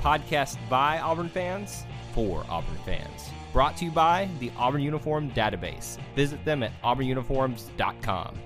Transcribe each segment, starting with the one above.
podcast by Auburn fans for Auburn fans. Brought to you by the Auburn Uniform Database. Visit them at auburnuniforms.com.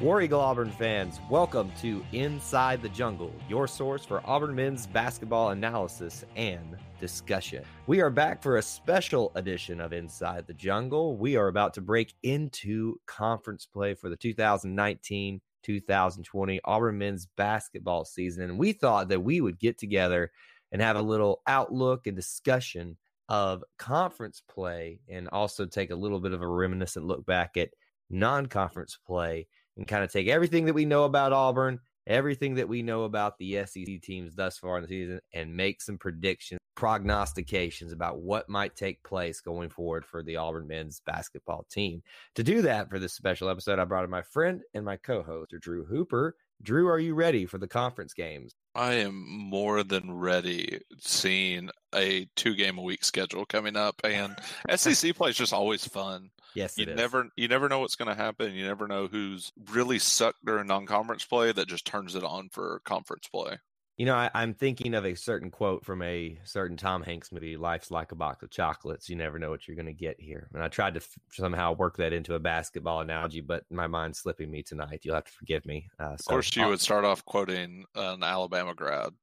War Eagle Auburn fans, welcome to Inside the Jungle, your source for Auburn men's basketball analysis and discussion. We are back for a special edition of Inside the Jungle. We are about to break into conference play for the 2019 2020 Auburn men's basketball season. And we thought that we would get together and have a little outlook and discussion of conference play and also take a little bit of a reminiscent look back at non conference play and kind of take everything that we know about Auburn, everything that we know about the SEC teams thus far in the season, and make some predictions, prognostications about what might take place going forward for the Auburn men's basketball team. To do that for this special episode, I brought in my friend and my co host, Drew Hooper. Drew, are you ready for the conference games? I am more than ready seeing a two game a week schedule coming up and SEC play is just always fun. Yes, You it is. never you never know what's going to happen. You never know who's really sucked during non-conference play that just turns it on for conference play. You know, I, I'm thinking of a certain quote from a certain Tom Hanks movie, Life's Like a Box of Chocolates. You never know what you're going to get here. And I tried to f- somehow work that into a basketball analogy, but my mind's slipping me tonight. You'll have to forgive me. Uh, Of course, you would start off quoting an Alabama grad.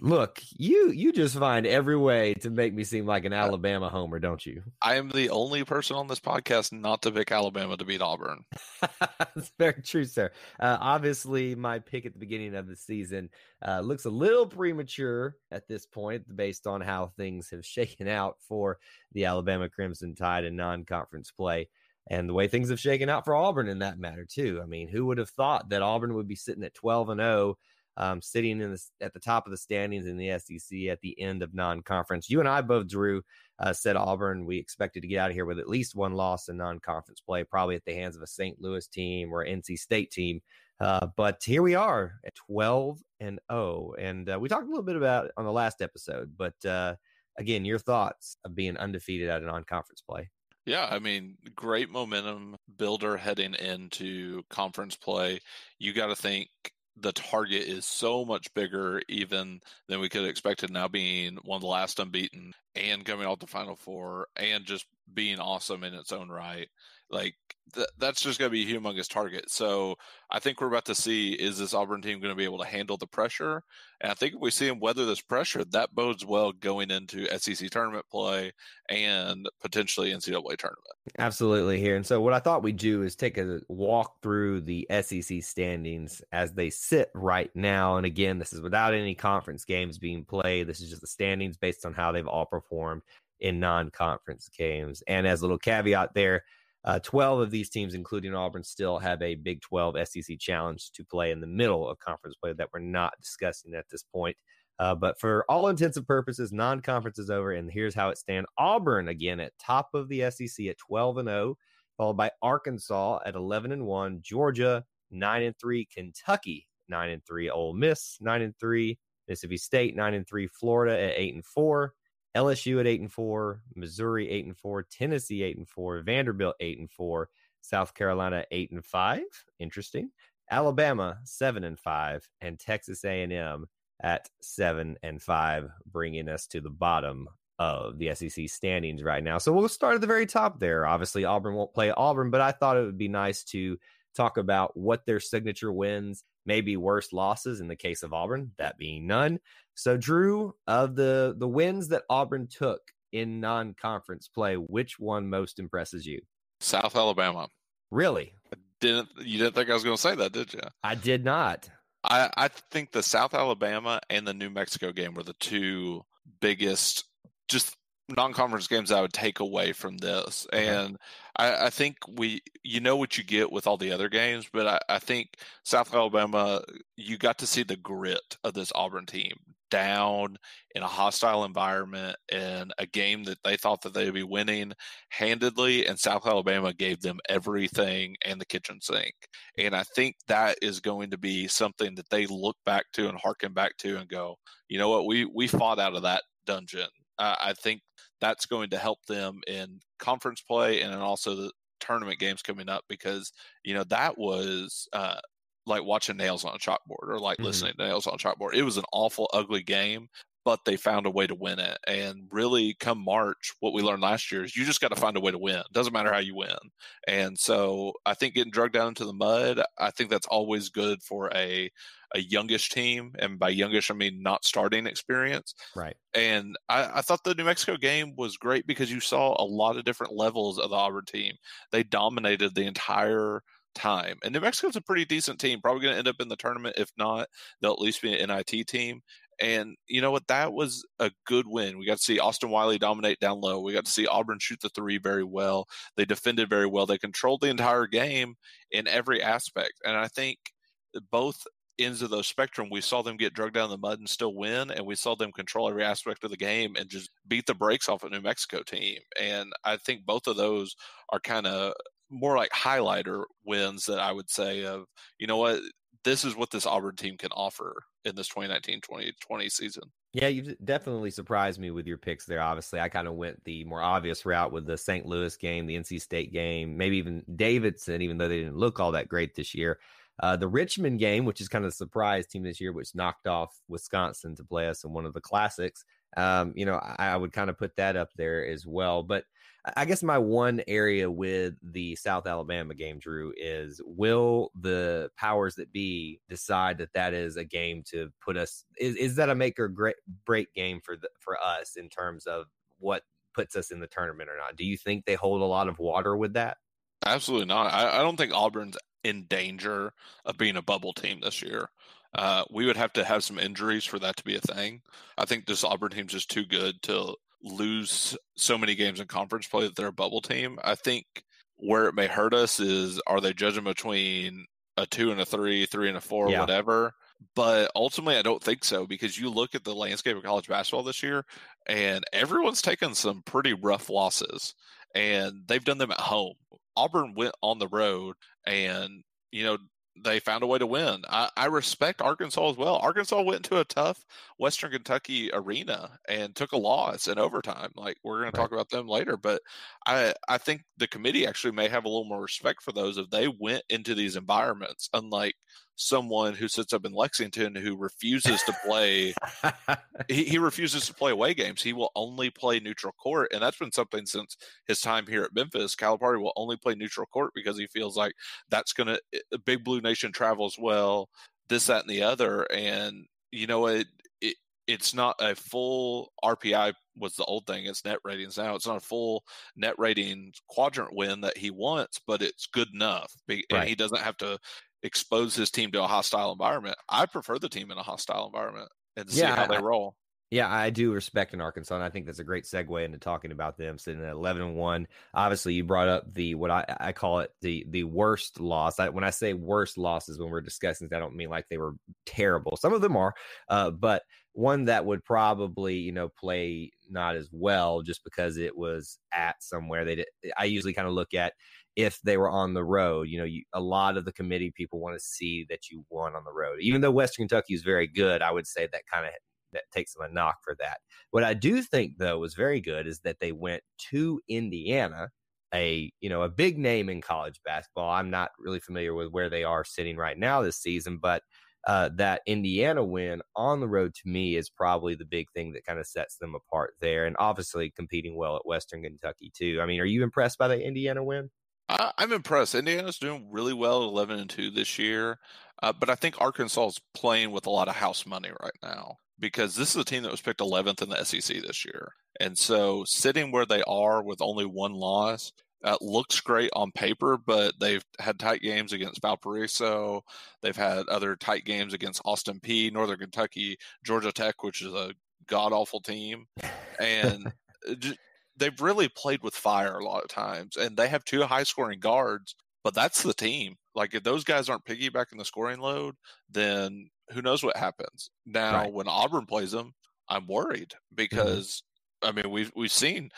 Look, you you just find every way to make me seem like an Alabama homer, don't you? I am the only person on this podcast not to pick Alabama to beat Auburn. That's very true, sir. Uh, obviously, my pick at the beginning of the season uh, looks a little premature at this point, based on how things have shaken out for the Alabama Crimson Tide in non-conference play, and the way things have shaken out for Auburn in that matter too. I mean, who would have thought that Auburn would be sitting at twelve and zero? Um, sitting in the, at the top of the standings in the SEC at the end of non-conference. You and I both, Drew, uh, said Auburn. We expected to get out of here with at least one loss in non-conference play, probably at the hands of a St. Louis team or NC State team. Uh, but here we are at 12 and 0, and uh, we talked a little bit about it on the last episode. But uh, again, your thoughts of being undefeated at a non-conference play? Yeah, I mean, great momentum builder heading into conference play. You got to think the target is so much bigger even than we could have expected now being one of the last unbeaten and coming off the final four and just being awesome in its own right like th- that's just going to be a humongous target so i think we're about to see is this auburn team going to be able to handle the pressure and i think if we see them weather this pressure that bodes well going into sec tournament play and potentially ncaa tournament Absolutely here. And so what I thought we'd do is take a walk through the SEC standings as they sit right now. And again, this is without any conference games being played. This is just the standings based on how they've all performed in non-conference games. And as a little caveat there, uh, 12 of these teams, including Auburn, still have a Big 12 SEC challenge to play in the middle of conference play that we're not discussing at this point. Uh, but for all intents and purposes, non-conference is over, and here's how it stands: Auburn again at top of the SEC at 12 and 0, followed by Arkansas at 11 and 1, Georgia 9 and 3, Kentucky 9 and 3, Ole Miss 9 and 3, Mississippi State 9 and 3, Florida at 8 and 4, LSU at 8 and 4, Missouri 8 and 4, Tennessee 8 and 4, Vanderbilt 8 and 4, South Carolina 8 and 5. Interesting. Alabama 7 and 5, and Texas A&M at seven and five, bringing us to the bottom of the SEC standings right now. So we'll start at the very top there. Obviously, Auburn won't play Auburn, but I thought it would be nice to talk about what their signature wins, maybe worst losses in the case of Auburn, that being none. So, Drew, of the the wins that Auburn took in non-conference play, which one most impresses you? south alabama Really? didn't you didn't think i was going to say that did you I did not. I, I think the South Alabama and the New Mexico game were the two biggest, just non-conference games I would take away from this, mm-hmm. and I, I, think we, you know, what you get with all the other games, but I, I, think South Alabama, you got to see the grit of this Auburn team down in a hostile environment in a game that they thought that they'd be winning handedly, and South Alabama gave them everything and the kitchen sink, and I think that is going to be something that they look back to and harken back to and go, you know what, we we fought out of that dungeon. Uh, I think that's going to help them in conference play and then also the tournament games coming up because you know that was uh, like watching nails on a chalkboard or like mm-hmm. listening to nails on a chalkboard. It was an awful, ugly game, but they found a way to win it. And really, come March, what we learned last year is you just got to find a way to win. It doesn't matter how you win. And so I think getting drugged down into the mud, I think that's always good for a a youngish team, and by youngish I mean not starting experience. Right. And I, I, thought the New Mexico game was great because you saw a lot of different levels of the Auburn team. They dominated the entire time. And New Mexico's a pretty decent team, probably going to end up in the tournament. If not, they'll at least be an NIT team. And you know what? That was a good win. We got to see Austin Wiley dominate down low. We got to see Auburn shoot the three very well. They defended very well. They controlled the entire game in every aspect. And I think both ends of the spectrum, we saw them get drugged down the mud and still win, and we saw them control every aspect of the game and just beat the brakes off a New Mexico team. And I think both of those are kind of more like highlighter wins that I would say of, you know what, this is what this Auburn team can offer in this 2019-2020 season. Yeah, you've definitely surprised me with your picks there. Obviously, I kind of went the more obvious route with the St. Louis game, the NC State game, maybe even Davidson, even though they didn't look all that great this year. Uh, the Richmond game, which is kind of a surprise team this year, which knocked off Wisconsin to play us in one of the classics. Um, you know, I, I would kind of put that up there as well. But I guess my one area with the South Alabama game, Drew, is will the powers that be decide that that is a game to put us? Is, is that a make or great break game for the, for us in terms of what puts us in the tournament or not? Do you think they hold a lot of water with that? Absolutely not. I, I don't think Auburn's in danger of being a bubble team this year. Uh, we would have to have some injuries for that to be a thing. I think this Auburn team's just too good to lose so many games in conference play that they're a bubble team. I think where it may hurt us is are they judging between a two and a three, three and a four, yeah. whatever. But ultimately, I don't think so because you look at the landscape of college basketball this year, and everyone's taken some pretty rough losses, and they've done them at home. Auburn went on the road and you know they found a way to win. I, I, respect Arkansas as well. Arkansas went into a tough Western Kentucky arena and took a loss in overtime. Like we're going right. to talk about them later, but I I think the committee actually may have a little more respect for those if they went into these environments, unlike someone who sits up in Lexington who refuses to play. he, he, refuses to play away games. He will only play neutral court, and that's been something since his time here at Memphis. Calipari will only play neutral court because he feels like that's going to. Eh, Big Blue Nation travels well. This, that, and the other, and you know it. it it's not a full RPI was the old thing. It's net ratings now. It's not a full net rating quadrant win that he wants, but it's good enough. And right. he doesn't have to expose his team to a hostile environment. I prefer the team in a hostile environment and see yeah, how they roll. Yeah, I do respect in Arkansas, and I think that's a great segue into talking about them sitting at eleven and one. Obviously, you brought up the what I, I call it the the worst loss. I, when I say worst losses, when we're discussing, I don't mean like they were terrible. Some of them are, uh, but one that would probably you know play not as well just because it was at somewhere. They did. I usually kind of look at if they were on the road. You know, you, a lot of the committee people want to see that you won on the road. Even though Western Kentucky is very good, I would say that kind of that takes them a knock for that. What I do think though was very good is that they went to Indiana, a you know a big name in college basketball. I'm not really familiar with where they are sitting right now this season, but uh, that Indiana win on the road to me is probably the big thing that kind of sets them apart there, and obviously competing well at Western Kentucky too. I mean, are you impressed by the Indiana win? I, am impressed. Indiana's doing really well, eleven and two this year, uh, but I think Arkansas is playing with a lot of house money right now because this is a team that was picked 11th in the SEC this year, and so sitting where they are with only one loss. Uh, looks great on paper, but they've had tight games against Valparaiso. They've had other tight games against Austin Peay, Northern Kentucky, Georgia Tech, which is a god awful team, and they've really played with fire a lot of times, and they have two high scoring guards, but that's the team. Like if those guys aren't piggybacking the scoring load, then who knows what happens. Now, right. when Auburn plays them, I'm worried mm-hmm. because mm-hmm. I mean we've we've seen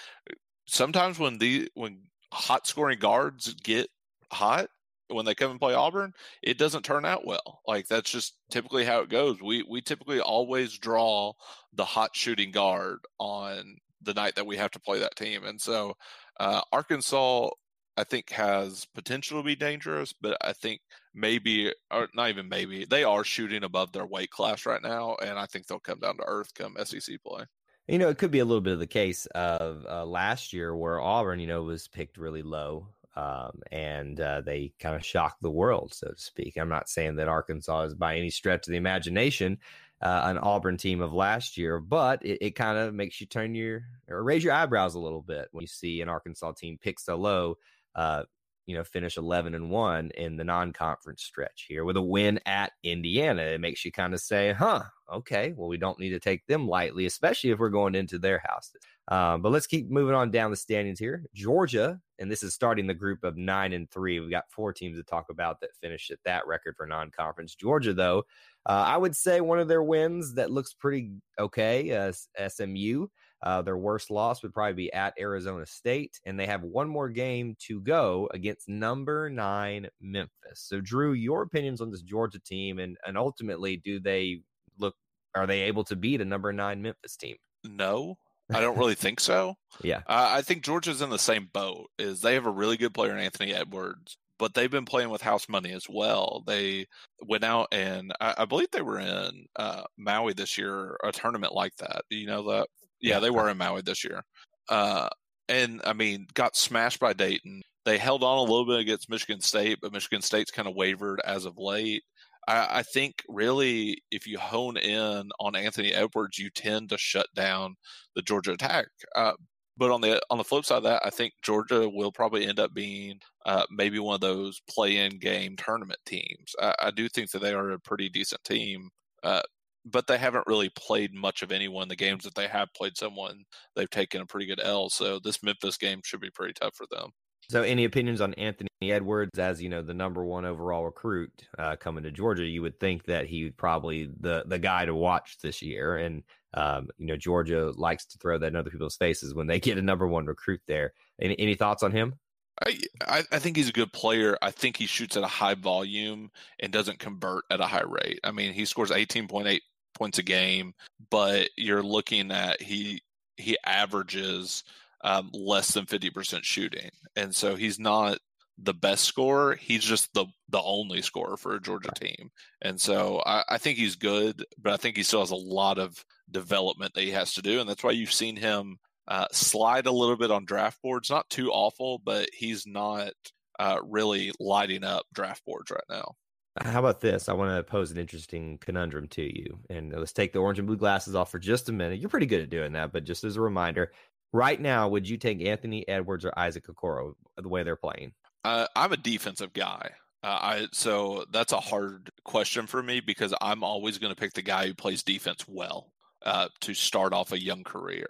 sometimes when the when hot scoring guards get hot when they come and play Auburn, it doesn't turn out well. Like that's just typically how it goes. We we typically always draw the hot shooting guard on the night that we have to play that team, and so uh, Arkansas I think has potential to be dangerous, but I think maybe, or not even maybe, they are shooting above their weight class right now, and I think they'll come down to earth come SEC play. You know, it could be a little bit of the case of uh, last year where Auburn, you know, was picked really low um, and uh, they kind of shocked the world, so to speak. I'm not saying that Arkansas is by any stretch of the imagination uh, an Auburn team of last year, but it, it kind of makes you turn your or raise your eyebrows a little bit when you see an Arkansas team pick so low uh, you know, finish 11 and 1 in the non conference stretch here with a win at Indiana. It makes you kind of say, huh, okay, well, we don't need to take them lightly, especially if we're going into their house. Um, but let's keep moving on down the standings here. Georgia, and this is starting the group of nine and three. We've got four teams to talk about that finished at that record for non conference. Georgia, though, uh, I would say one of their wins that looks pretty okay, uh, SMU. Uh, their worst loss would probably be at Arizona State, and they have one more game to go against number nine Memphis. So, Drew, your opinions on this Georgia team, and and ultimately, do they look? Are they able to beat a number nine Memphis team? No, I don't really think so. Yeah, uh, I think Georgia's in the same boat. Is they have a really good player in Anthony Edwards, but they've been playing with house money as well. They went out and I, I believe they were in uh, Maui this year, a tournament like that. Do you know that yeah, they were in Maui this year. Uh, and I mean, got smashed by Dayton. They held on a little bit against Michigan State, but Michigan State's kind of wavered as of late. I, I think really, if you hone in on Anthony Edwards, you tend to shut down the Georgia attack. Uh, but on the on the flip side of that, I think Georgia will probably end up being uh, maybe one of those play-in game tournament teams. I, I, do think that they are a pretty decent team. Uh, but they haven't really played much of anyone. The games that they have played someone, they've taken a pretty good L. So this Memphis game should be pretty tough for them. So, any opinions on Anthony Edwards as you know the number one overall recruit uh, coming to Georgia? You would think that he would probably the the guy to watch this year, and um, you know Georgia likes to throw that in other people's faces when they get a number one recruit there. Any any thoughts on him? I, I think he's a good player. I think he shoots at a high volume and doesn't convert at a high rate. I mean, he scores 18.8 points a game, but you're looking at he he averages um, less than 50% shooting. And so he's not the best scorer. He's just the the only scorer for a Georgia team. And so I, I, think he's good, but I think he still has a lot of development that he has to do. And that's why you've seen him uh, slide a little bit on draft boards. Not too awful, but he's not uh, really lighting up draft boards right now. How about this? I want to pose an interesting conundrum to you. And let's take the orange and blue glasses off for just a minute. You're pretty good at doing that, but just as a reminder, right now, would you take Anthony Edwards or Isaac Okoro the way they're playing? Uh, I'm a defensive guy. Uh, I so that's a hard question for me because I'm always going to pick the guy who plays defense well uh, to start off a young career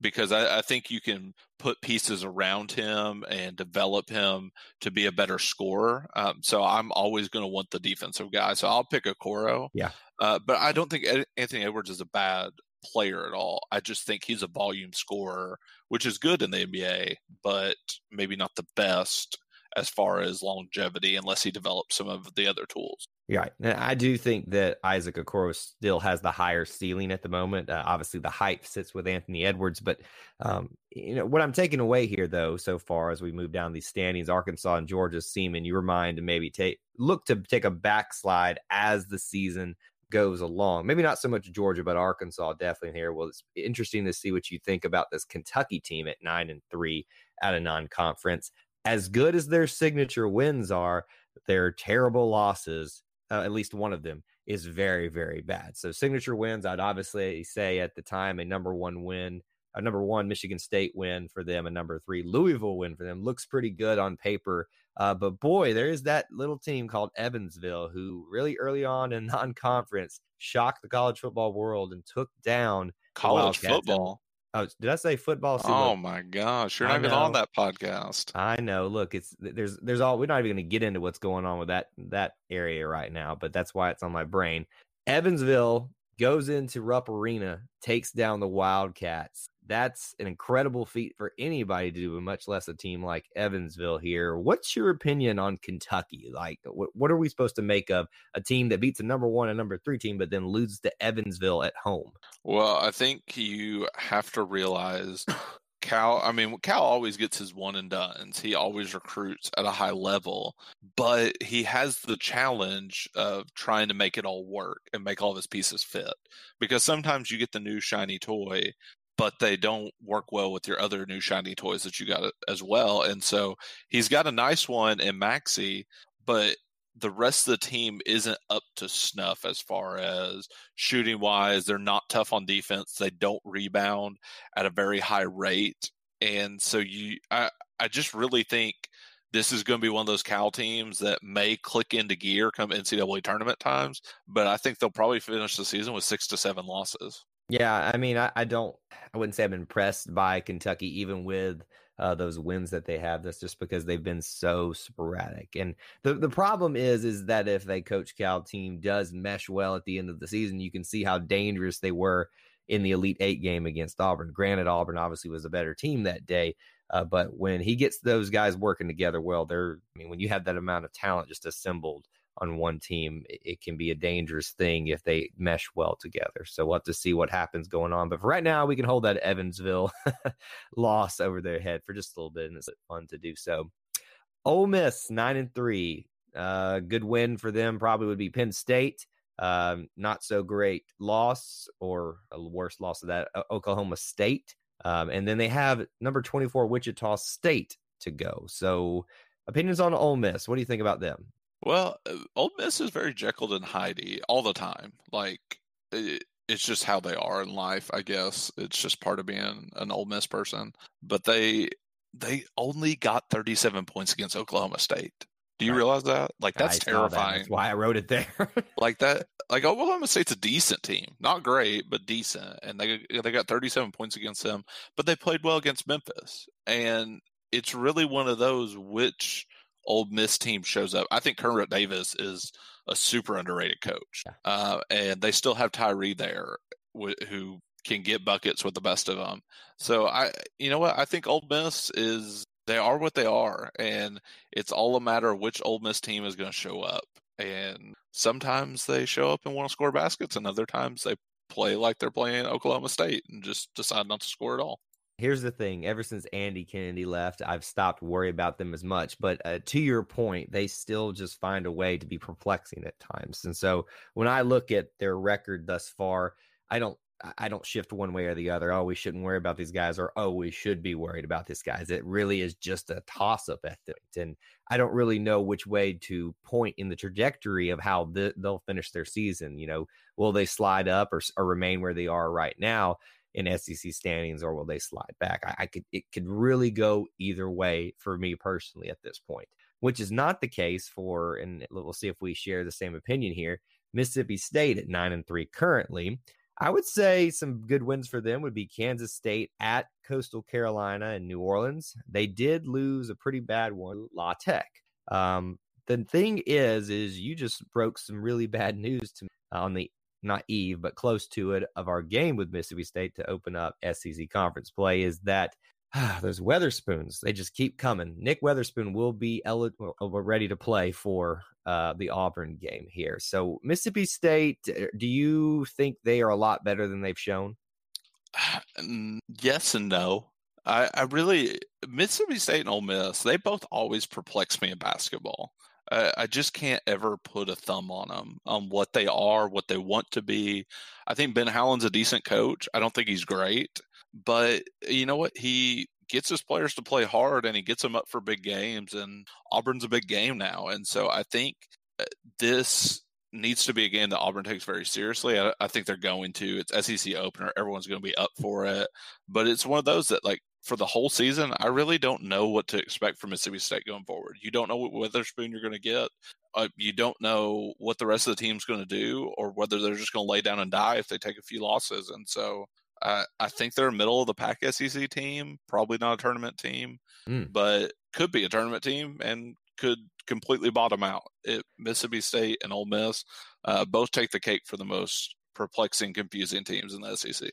because I, I, think you can put pieces around him and develop him to be a better scorer. Um, so I'm always going to want the defensive guy. So I'll pick Okoro. Yeah. Uh, but I don't think Anthony Edwards is a bad player at all. I just think he's a volume scorer, which is good in the NBA, but maybe not the best as far as longevity unless he develops some of the other tools. Right. And I do think that Isaac Okoro still has the higher ceiling at the moment. Uh, obviously, the hype sits with Anthony Edwards, but um, you know what I'm taking away here, though, so far as we move down these standings, Arkansas and Georgia seem in your mind to maybe take look to take a backslide as the season goes along. Maybe not so much Georgia, but Arkansas definitely here. Well, it's interesting to see what you think about this Kentucky team at nine and three at a non-conference. As good as their signature wins are, their terrible losses uh, at least one of them is very, very bad. So signature wins, I'd obviously say at the time a number one win, a number one Michigan State win for them, a number three Louisville win for them. Looks pretty good on paper. Uh, but boy, there is that little team called Evansville who really early on in non-conference shocked the college football world and took down college football. Oh, did I say football? See, oh look, my gosh, you're not even on that podcast. I know. Look, it's there's there's all we're not even going to get into what's going on with that that area right now, but that's why it's on my brain. Evansville goes into Rupp Arena, takes down the Wildcats. That's an incredible feat for anybody to do, much less a team like Evansville here. What's your opinion on Kentucky? Like, what, what are we supposed to make of a team that beats a number one and number three team, but then loses to Evansville at home? Well, I think you have to realize Cal, I mean, Cal always gets his one and dones. He always recruits at a high level, but he has the challenge of trying to make it all work and make all of his pieces fit. Because sometimes you get the new shiny toy, but they don't work well with your other new shiny toys that you got as well. And so he's got a nice one in Maxey, but the rest of the team isn't up to snuff as far as shooting wise. They're not tough on defense. They don't rebound at a very high rate. And so you I, I just really think this is going to be one of those Cal teams that may click into gear come NCAA tournament times, but I think they'll probably finish the season with six to seven losses. Yeah, I mean, I, I don't, I wouldn't say I'm impressed by Kentucky, even with uh, those wins that they have. That's just because they've been so sporadic. And the the problem is, is that if a Coach Cal team does mesh well at the end of the season, you can see how dangerous they were in the Elite Eight game against Auburn. Granted, Auburn obviously was a better team that day, uh, but when he gets those guys working together well, they're, I mean, when you have that amount of talent just assembled on one team, it, can be a dangerous thing if they mesh well together. So we'll have to see what happens going on. But for right now, we can hold that Evansville loss over their head for just a little bit, and it's fun to do so. Ole Miss nine and three, uh, good win for them. Probably would be Penn State. Um, not so great loss, or a worse loss of that uh, Oklahoma State. Um, and then they have number twenty four Wichita State to go. So opinions on Ole Miss. What do you think about them? Well, uh, Ole Miss is very Jekyll and Heidi all the time. Like it, it's just how they are in life, I guess. It's just part of being an Ole Miss person. But they they only got 37 points against Oklahoma State. Do you Right. realize that? Like that's I saw that. terrifying. That's why I wrote it there. Like that. Like Oklahoma State's a decent team, not great, but decent, and they they got 37 points against them. But they played well against Memphis, and it's really one of those which Ole Miss team shows up. I think Kermit Davis is a super underrated coach, Yeah. uh, and they still have Tyree there, wh- who can get buckets with the best of them. So I, you know what, I think Ole Miss is they are what they are, and it's all a matter of which Ole Miss team is going to show up. And sometimes they show up and want to score baskets, and other times they play like they're playing Oklahoma State and just decide not to score at all. Here's the thing: ever since Andy Kennedy left, I've stopped worrying about them as much. But uh, to your point, they still just find a way to be perplexing at times. And so when I look at their record thus far, I don't. I don't shift one way or the other. Oh, we shouldn't worry about these guys, or oh, we should be worried about these guys. It really is just a toss up at the and I don't really know which way to point in the trajectory of how the, they'll finish their season. You know, will they slide up or, or remain where they are right now? In SEC standings, or will they slide back? I, I, could it could really go either way for me personally at this point, which is not the case for. And we'll see if we share the same opinion here. Mississippi State at nine and three currently. I would say some good wins for them would be Kansas State at Coastal Carolina and New Orleans. They did lose a pretty bad one, La Tech. Um, the thing is, is you just broke some really bad news to me on the not eve, but close to it of our game with Mississippi State to open up SEC conference play is that ah, those Weatherspoons, they just keep coming. Nick Weatherspoon will be eligible, ready to play for uh, the Auburn game here. So, Mississippi State, do you think they are a lot better than they've shown? yes and no. I, I really Mississippi State and Ole Miss, they both always perplex me in basketball. I, I just can't ever put a thumb on them on what they are, what they want to be. I think Ben Howland's a decent coach. I don't think he's great, but you know what? He gets his players to play hard and he gets them up for big games. And Auburn's a big game now, and so I think uh, this needs to be a game that Auburn takes very seriously. I, I think they're going to. It's SEC opener. Everyone's going to be up for it, but it's one of those that like for the whole season, I really don't know what to expect from Mississippi State going forward. You don't know what Weatherspoon you're going to get. Uh, you don't know what the rest of the team's going to do, or whether they're just going to lay down and die if they take a few losses. And so, I, I think they're a middle of the pack SEC team, probably not a tournament team, Mm. but could be a tournament team and could completely bottom out. It, Mississippi State and Ole Miss uh, both take the cake for the most perplexing, confusing teams in the SEC.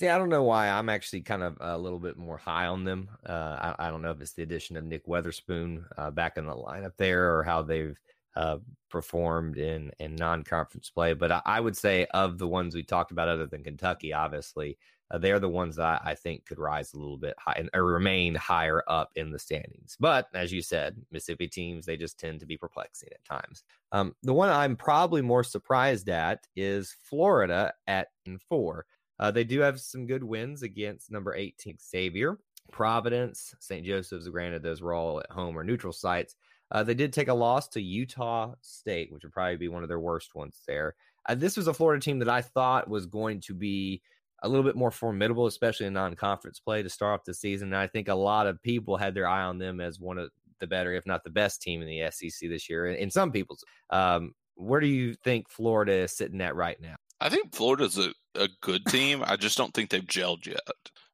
Yeah, I don't know why. I'm actually kind of a little bit more high on them. Uh, I, I don't know if it's the addition of Nick Weatherspoon uh, back in the lineup there, or how they've uh, performed in in non conference play. But I, I, would say of the ones we talked about, other than Kentucky, obviously, uh, they're the ones that I, think could rise a little bit high and or remain higher up in the standings. But as you said, Mississippi teams they just tend to be perplexing at times. Um, the one I'm probably more surprised at is Florida at four. Uh, they do have some good wins against number 18 Xavier, Providence, St. Joseph's. Granted, those were all at home or neutral sites. Uh, they did take a loss to Utah State, which would probably be one of their worst ones there. Uh, this was a Florida team that I thought was going to be a little bit more formidable, especially in non-conference play to start off the season. And I think a lot of people had their eye on them as one of the better, if not the best team in the SEC this year. In some people's, um, where do you think Florida is sitting at right now? I think Florida's a, a good team. I just don't think they've gelled yet.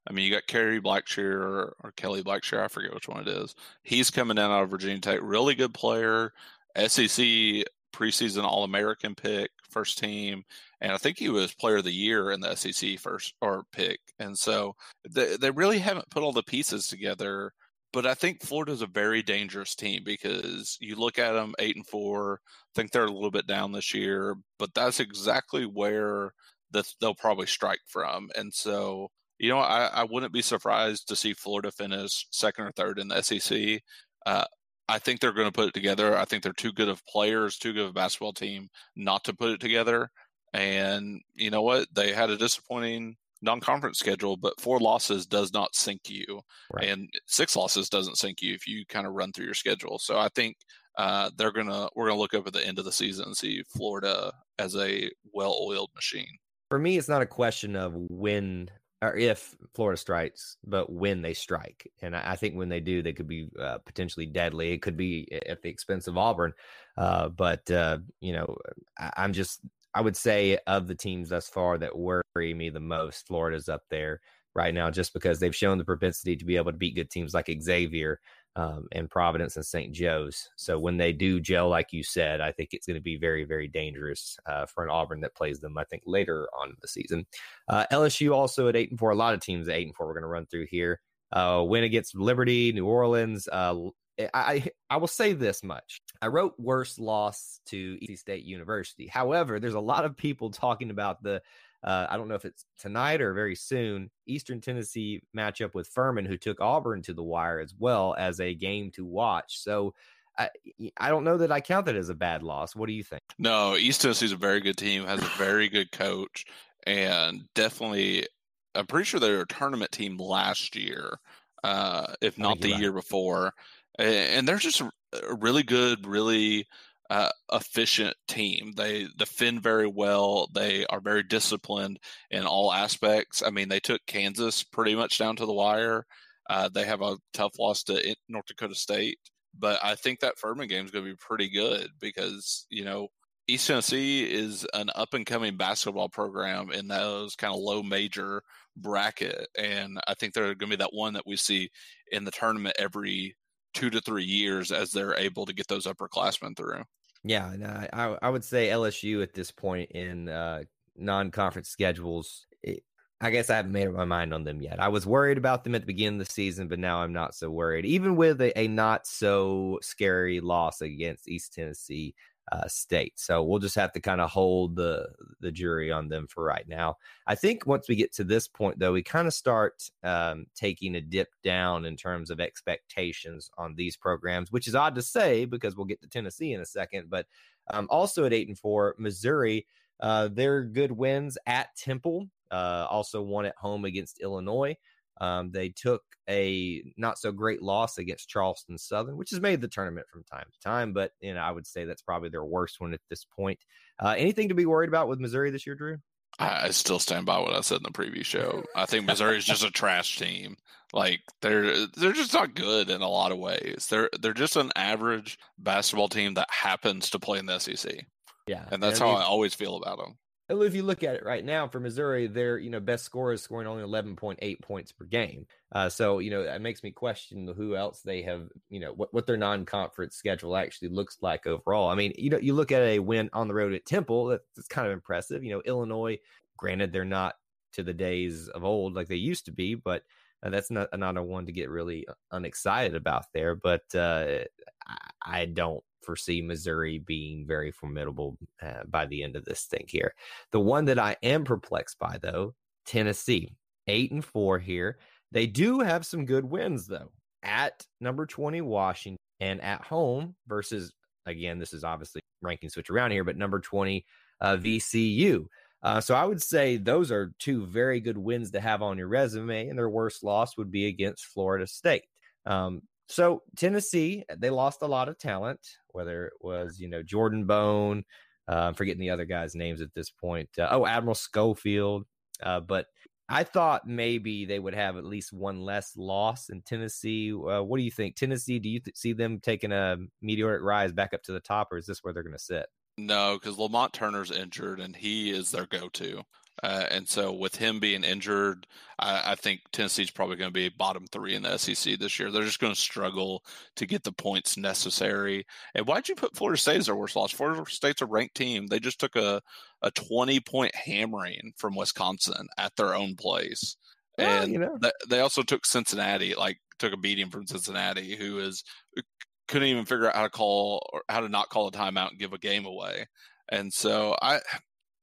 I mean, you got Kerry Blackshear or, or, Kelly Blackshear. I forget which one it is. He's coming in out of Virginia Tech. Really good player. SEC preseason All American pick, first team. And I think he was player of the year in the SEC first or pick. And so they, they really haven't put all the pieces together. But I think Florida's a very dangerous team because you look at them eight and four, I think they're a little bit down this year, but that's exactly where the, they'll probably strike from. And so you know, I, I, wouldn't be surprised to see Florida finish second or third in the SEC. Uh, I think they're going to put it together. I think they're too good of players, too good of a basketball team not to put it together. And you know what? They had a disappointing non-conference schedule, but four losses does not sink you, right. and six losses doesn't sink you if you kind of run through your schedule. So I think uh, they're gonna we're gonna look up at the end of the season and see Florida as a well-oiled machine. For me, it's not a question of when or if Florida strikes, but when they strike. And I, I think when they do, they could be uh, potentially deadly. It could be at the expense of Auburn. Uh, but, uh, you know, I, I'm just, I would say of the teams thus far that worry me the most, Florida's up there right now just because they've shown the propensity to be able to beat good teams like Xavier um, and Providence and St. Joe's. So when they do gel, like you said, I think it's going to be very, very dangerous uh, for an Auburn that plays them. I think later on the season. Uh, LSU also at eight and four. A lot of teams at eight and four. We're going to run through here. Uh, win against Liberty, New Orleans. Uh, I I will say this much. I wrote worst loss to EC State University. However, there's a lot of people talking about the uh, I don't know if it's tonight or very soon, Eastern Tennessee matchup with Furman, who took Auburn to the wire as well as a game to watch. So I, I don't know that I count that as a bad loss. What do you think? No, East Tennessee's a very good team, has a very good coach, and definitely, I'm pretty sure they were a tournament team last year, uh, if not the year right. before. And they're just a really good, really uh, efficient team. They defend very well. They are very disciplined in all aspects. I mean, they took Kansas pretty much down to the wire. Uh, they have a tough loss to North Dakota State, but I think that Furman game is going to be pretty good because you know East Tennessee is an up and coming basketball program in those kind of low major bracket, and I think they're going to be that one that we see in the tournament every two to three years as they're able to get those upperclassmen through. Yeah, and I I would say LSU at this point in uh, non-conference schedules. It, I guess I haven't made up my mind on them yet. I was worried about them at the beginning of the season, but now I'm not so worried. Even with a, a not so scary loss against East Tennessee, uh, state. So we'll just have to kind of hold the the jury on them for right now. I think once we get to this point, though, we kind of start um, taking a dip down in terms of expectations on these programs, which is odd to say because we'll get to Tennessee in a second. But um, also at eight and four, Missouri, uh, their good wins at Temple, uh, also one at home against Illinois. Um, they took a not so great loss against Charleston Southern, which has made the tournament from time to time, but you know I would say that's probably their worst one at this point. Uh, anything to be worried about with Missouri this year, Drew? I still stand by what I said in the previous show. I think Missouri is just a trash team. Like they're they're just not good in a lot of ways. They're they're just an average basketball team that happens to play in the SEC. Yeah, and that's how I always feel about them. If you look at it right now for Missouri, their you know best scorer is scoring only 11.8 points per game. Uh, so you know it makes me question who else they have. You know what what their non-conference schedule actually looks like overall. I mean, you know, you look at a win on the road at Temple. That's kind of impressive. You know, Illinois. Granted, they're not to the days of old like they used to be, but uh, that's not a one to get really unexcited about there. But uh, I, don't foresee Missouri being very formidable uh, by the end of this thing here. The one that I am perplexed by, though, Tennessee, eight and four here. They do have some good wins, though, at number 20, Washington, and at home versus, again, this is obviously ranking switch around here, but number 20, uh, VCU. Uh, so I would say those are two very good wins to have on your resume, and their worst loss would be against Florida State. Um, so Tennessee, they lost a lot of talent, whether it was you know Jordan Bone, uh, I'm forgetting the other guys' names at this point. Uh, oh, Admiral Schofield, uh, but I thought maybe they would have at least one less loss in Tennessee. Uh, what do you think, Tennessee? Do you th- see them taking a meteoric rise back up to the top, or is this where they're going to sit? No, because Lamonte Turner's injured, and he is their go-to. Uh, and so, with him being injured, I, I think Tennessee's probably going to be bottom three in the SEC this year. They're just going to struggle to get the points necessary. And why'd you put Florida State as their worst loss? Florida State's a ranked team. They just took a, a 20 point hammering from Wisconsin at their own place. Well, and you know. th- they also took Cincinnati, like, took a beating from Cincinnati, who is couldn't even figure out how to call or how to not call a timeout and give a game away. And so I,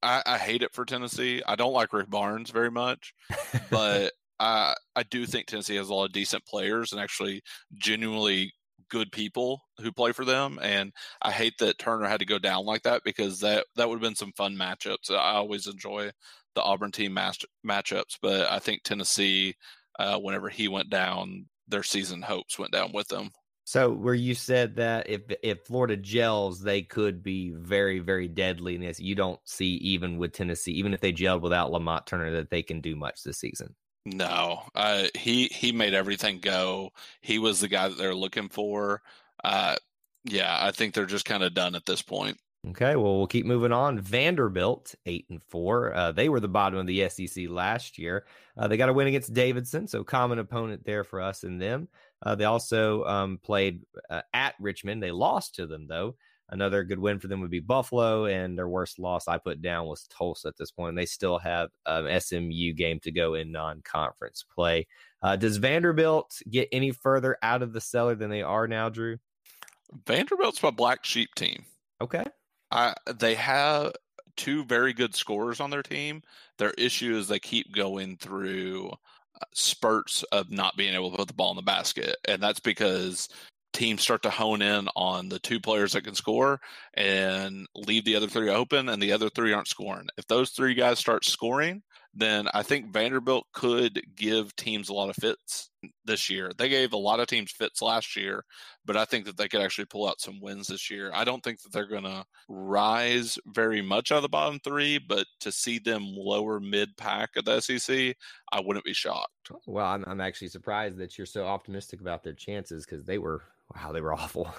I, I hate it for Tennessee. I don't like Rick Barnes very much, but I I do think Tennessee has a lot of decent players and actually genuinely good people who play for them. And I hate that Turner had to go down like that because that that would have been some fun matchups. I always enjoy the Auburn team match, matchups, but I think Tennessee, uh, whenever he went down, their season hopes went down with them. So where you said that if if Florida gels, they could be very very deadly and. You don't see even with Tennessee, even if they gelled without Lamonte Turner, that they can do much this season. No, uh, he he made everything go. He was the guy that they're looking for. Uh, yeah, I think they're just kind of done at this point. Okay, well we'll keep moving on. Vanderbilt eight and four. Uh, they were the bottom of the SEC last year. Uh, they got a win against Davidson, so common opponent there for us and them. Uh, they also um, played uh, at Richmond. They lost to them though. Another good win for them would be Buffalo, and their worst loss I put down was Tulsa at this point. They still have an SMU game to go in non-conference play. Uh, does Vanderbilt get any further out of the cellar than they are now, Drew? Vanderbilt's my black sheep team. Okay. I, they have two very good scorers on their team. Their issue is they keep going through spurts of not being able to put the ball in the basket, and that's because teams start to hone in on the two players that can score and leave the other three open, and the other three aren't scoring. If those three guys start scoring, then I think Vanderbilt could give teams a lot of fits this year. They gave a lot of teams fits last year, but I think that they could actually pull out some wins this year. I don't think that they're going to rise very much out of the bottom three, but to see them lower mid pack at the SEC, I wouldn't be shocked. Oh, well, I'm, I'm actually surprised that you're so optimistic about their chances because they were wow, they were awful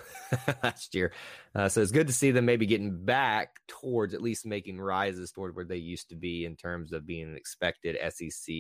last year. Uh, so it's good to see them maybe getting back towards at least making rises toward where they used to be in terms of being an expected SEC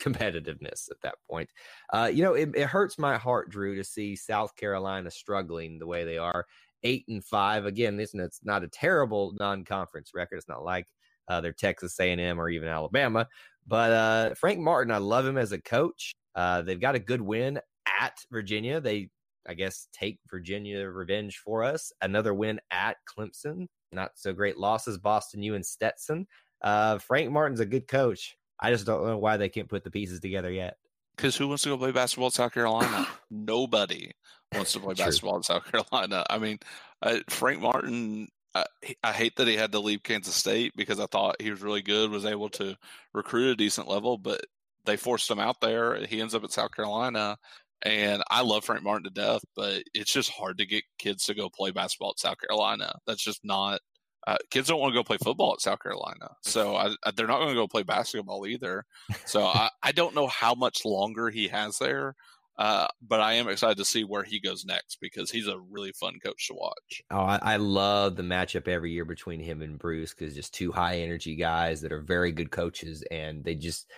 competitiveness at that point. Uh, you know, it, it hurts my heart, Drew, to see South Carolina struggling the way they are. Eight and five again. This it's not a terrible non-conference record. It's not like uh, they're Texas A&M or even Alabama. But uh, Frank Martin, I love him as a coach. Uh, they've got a good win at Virginia. They I guess, take Virginia revenge for us. Another win at Clemson. Not so great losses, Boston U and Stetson. Uh, Frank Martin's a good coach. I just don't know why they can't put the pieces together yet. Because who wants to go play basketball in South Carolina? Nobody wants to play basketball in South Carolina. I mean, uh, Frank Martin. I, I hate that he had to leave Kansas State because I thought he was really good, was able to recruit a decent level, but they forced him out there. He ends up at South Carolina, and I love Frank Martin to death, but it's just hard to get kids to go play basketball at South Carolina. That's just not. Uh, kids don't want to go play football at South Carolina, so I, I, they're not going to go play basketball either. So I, I don't know how much longer he has there. Uh, but I am excited to see where he goes next because he's a really fun coach to watch. Oh, I, I love the matchup every year between him and Bruce because just two high energy guys that are very good coaches, and they just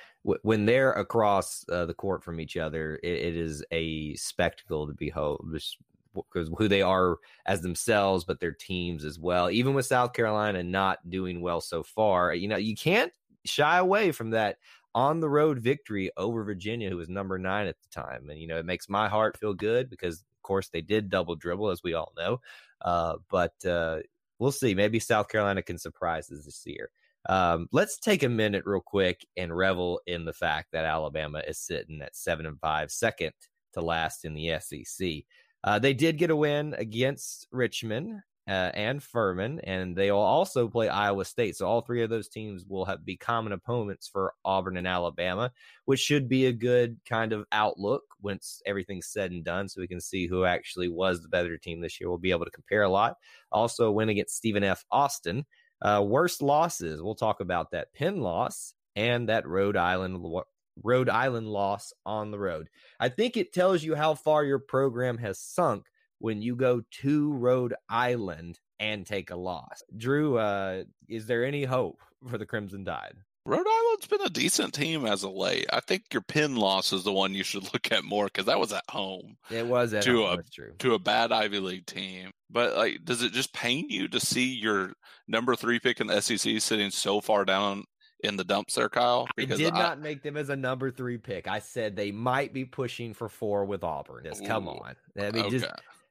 when they're across uh, the court from each other, it, it is a spectacle to behold. Because who they are as themselves, but their teams as well. Even with South Carolina not doing well so far, you know, you can't shy away from that on the road victory over Virginia, who was number nine at the time. And, you know, it makes my heart feel good because, of course, they did double dribble, as we all know. Uh, but uh, we'll see. Maybe South Carolina can surprise us this year. Um, let's take a minute, real quick, and revel in the fact that Alabama is sitting at seven and five, second to last in the SEC. Uh, they did get a win against Richmond uh, and Furman, and they will also play Iowa State. So all three of those teams will have be common opponents for Auburn and Alabama, which should be a good kind of outlook once everything's said and done. So we can see who actually was the better team this year. We'll be able to compare a lot. Also, a win against Stephen F. Austin. Uh, worst losses. We'll talk about that Penn loss and that Rhode Island Rhode Island loss on the road. I think it tells you how far your program has sunk when you go to Rhode Island and take a loss. Drew, uh, is there any hope for the Crimson Tide? Rhode Island's been a decent team as of late. I think your Penn loss is the one you should look at more because that was at home. It was at to home. a That's true. to a bad Ivy League team. But like, does it just pain you to see your number three pick in the SEC sitting so far down in the dumps there, Kyle? I did not make them as a number three pick. I said they might be pushing for four with Auburn. Just come on. I mean, okay. just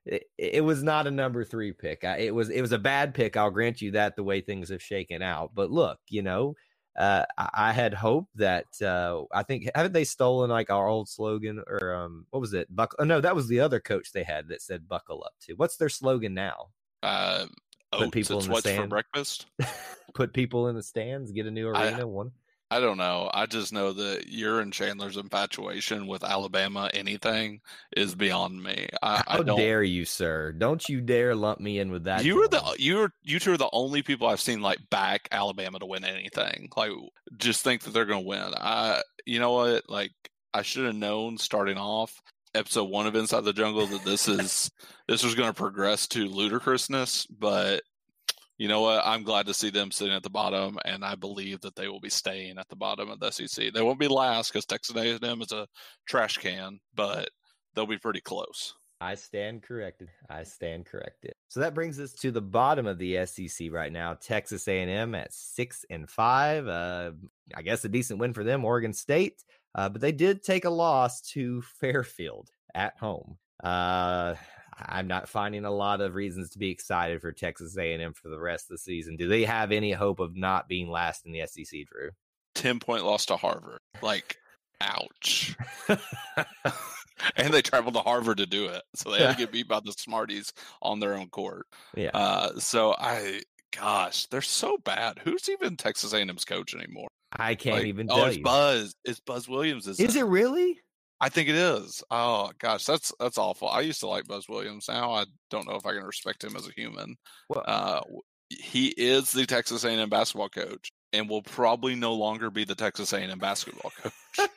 it, it was not a number three pick. I, it was it was a bad pick. I'll grant you that the way things have shaken out. But look, you know, uh, I, I had hoped that uh, I think haven't they stolen like our old slogan or um what was it? Buck? Oh, no, that was the other coach they had that said "buckle up" to. What's their slogan now? uh, Put oats people in the sweats for breakfast. Put people in the stands, get a new I- arena. one. I don't know. I just know that your and Chandler's infatuation with Alabama anything is beyond me. I, I How don't. dare you, sir? Don't you dare lump me in with that. you are the you're you two are the only people I've seen like back Alabama to win anything. Like just think that they're going to win. I you know what? Like I should have known starting off episode one of Inside the Jungle that this is this was going to progress to ludicrousness, but you know what? I'm glad to see them sitting at the bottom, and I believe that they will be staying at the bottom of the SEC. They won't be last because Texas A&M is a trash can, but they'll be pretty close. I stand corrected. I stand corrected. So that brings us to the bottom of the SEC right now. Texas A&M at six and five. Uh, I guess a decent win for them. Oregon State, uh, but they did take a loss to Fairfield at home. Uh, I'm not finding a lot of reasons to be excited for Texas A&M for the rest of the season. Do they have any hope of not being last in the SEC, Drew? 10 point loss to Harvard. Like, ouch. and they traveled to Harvard to do it. So they had to get beat by the Smarties on their own court. yeah. Uh, so I, gosh, they're so bad. Who's even Texas A&M's coach anymore? I can't Like, even oh, it's you. Buzz. It's Buzz Williams. Is, Is it really? I think it is. Oh gosh, that's that's awful. I used to like Buzz Williams. Now I don't know if I can respect him as a human. Well- Uh, he is the Texas A&M basketball coach, and will probably no longer be the Texas A&M basketball coach